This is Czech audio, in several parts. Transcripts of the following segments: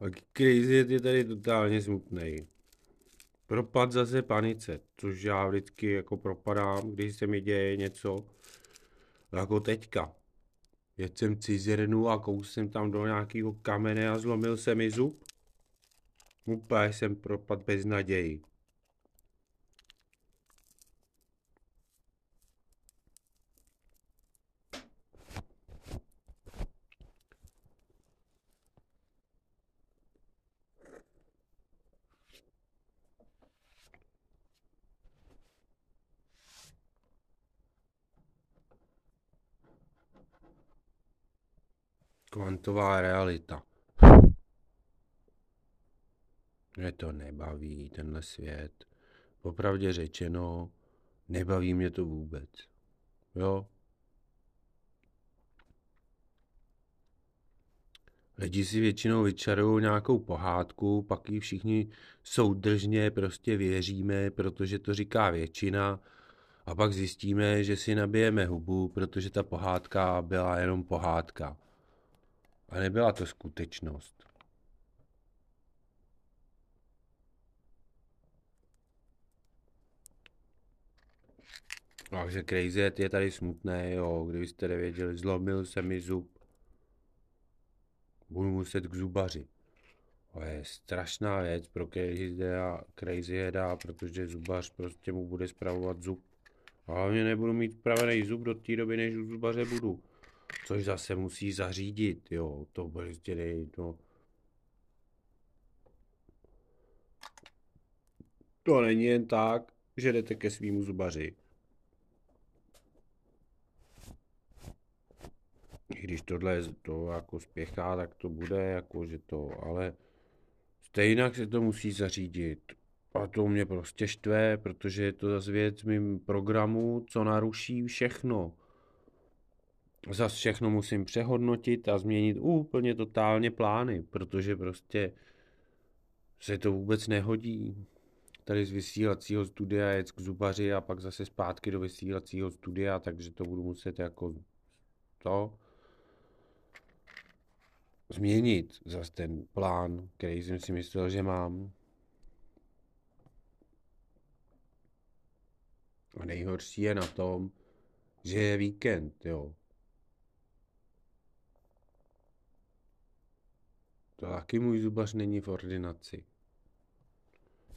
A Crazy je tady totálně smutný. Propad zase panice, což já vždycky jako propadám, když se mi děje něco, jako teďka. Jedl jsem cizernu a kous jsem tam do nějakého kamene a zlomil se mi zub. Úplně jsem propad bez naději. Kvantová realita. Mě to nebaví, tenhle svět. Popravdě řečeno, nebaví mě to vůbec. Jo? Lidi si většinou vyčarují nějakou pohádku, pak ji všichni soudržně prostě věříme, protože to říká většina, a pak zjistíme, že si nabijeme hubu, protože ta pohádka byla jenom pohádka. A nebyla to skutečnost. Takže Crazy je tady smutné, jo, kdybyste nevěděli, zlomil se mi zub. Budu muset k zubaři. To je strašná věc pro Crazy Heada, protože zubař prostě mu bude spravovat zub. A hlavně nebudu mít pravený zub do té doby, než u zubaře budu. Což zase musí zařídit, jo, to prostě nej, to... To není jen tak, že jdete ke svýmu zubaři. Když tohle to jako spěchá, tak to bude jako, že to, ale stejně se to musí zařídit. A to mě prostě štve, protože je to zase věc mým programu, co naruší všechno. Zas všechno musím přehodnotit a změnit úplně totálně plány, protože prostě se to vůbec nehodí. Tady z vysílacího studia jet k zubaři a pak zase zpátky do vysílacího studia, takže to budu muset jako to změnit zase ten plán, který jsem si myslel, že mám. A nejhorší je na tom, že je víkend, jo. To taky můj zubař není v ordinaci.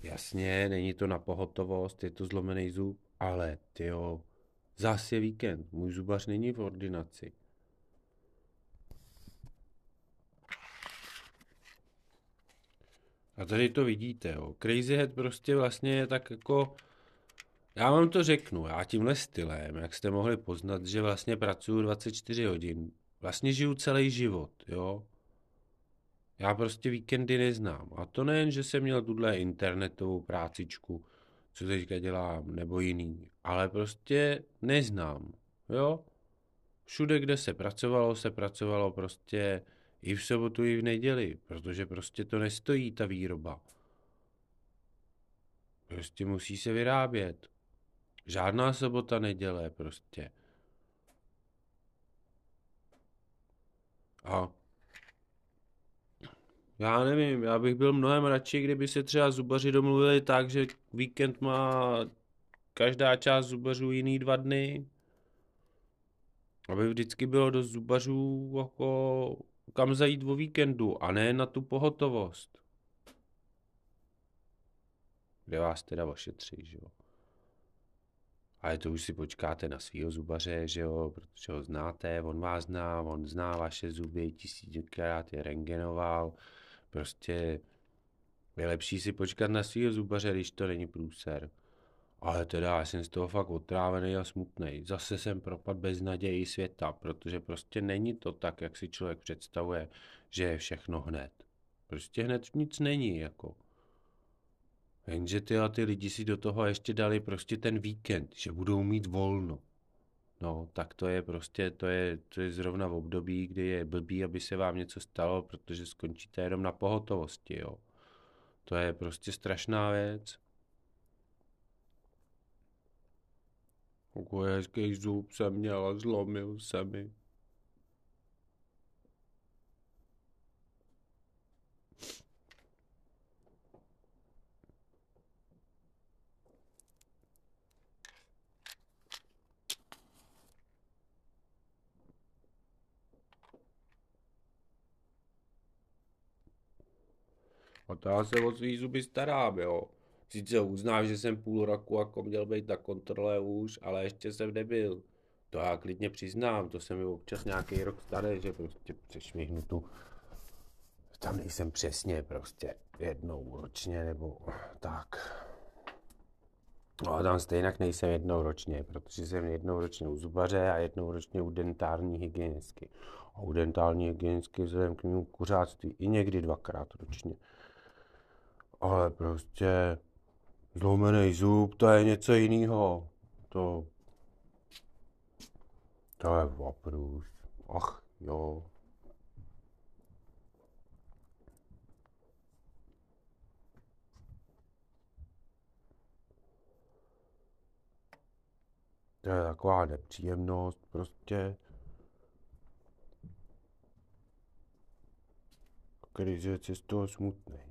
Jasně, není to na pohotovost, je to zlomený zub, ale jo, zase je víkend, můj zubař není v ordinaci. A tady to vidíte, jo. Crazy Head prostě vlastně je tak jako... Já vám to řeknu, já tímhle stylem, jak jste mohli poznat, že vlastně pracuju 24 hodin, vlastně žiju celý život, jo. Já prostě víkendy neznám. A to nejen, že jsem měl tuhle internetovou prácičku, co teďka dělám, nebo jiný, ale prostě neznám, jo. Všude, kde se pracovalo, se pracovalo prostě i v sobotu, i v neděli, protože prostě to nestojí ta výroba. Prostě musí se vyrábět. Žádná sobota, neděle prostě. A já nevím, já bych byl mnohem radši, kdyby se třeba zubaři domluvili tak, že víkend má každá část zubařů jiný dva dny. Aby vždycky bylo dost zubařů jako kam zajít o víkendu a ne na tu pohotovost. Kde vás teda ošetří, že jo. Ale to už si počkáte na svého zubaře, že jo, protože ho znáte, on vás zná, on zná vaše zuby, tisíckrát je rengenoval, prostě je lepší si počkat na svého zubaře, když to není průser. Ale teda já jsem z toho fakt otrávený a smutný. Zase jsem propad bez naději světa, protože prostě není to tak, jak si člověk představuje, že je všechno hned. Prostě hned nic není, jako. Jenže ty a ty lidi si do toho ještě dali prostě ten víkend, že budou mít volno. No, tak to je prostě, to je, to je zrovna v období, kdy je blbý, aby se vám něco stalo, protože skončíte jenom na pohotovosti, jo. To je prostě strašná věc. Takový hezký zub jsem měl zlomil se mi. A já se o svý zuby starám, jo. Sice uznám, že jsem půl roku jako měl být na kontrole už, ale ještě jsem nebyl. To já klidně přiznám, to se mi občas nějaký rok stane, že prostě přešmihnu tu. Tam nejsem přesně prostě jednou ročně nebo tak. No a tam stejně nejsem jednou ročně, protože jsem jednou ročně u zubaře a jednou ročně u dentární hygienistky. A u dentální hygienistky vzhledem k mému kuřáctví i někdy dvakrát ročně. Ale prostě zlomený zub, to je něco jiného. To, to je vaprus. Ach jo. To je taková nepříjemnost prostě. Když je z toho smutný.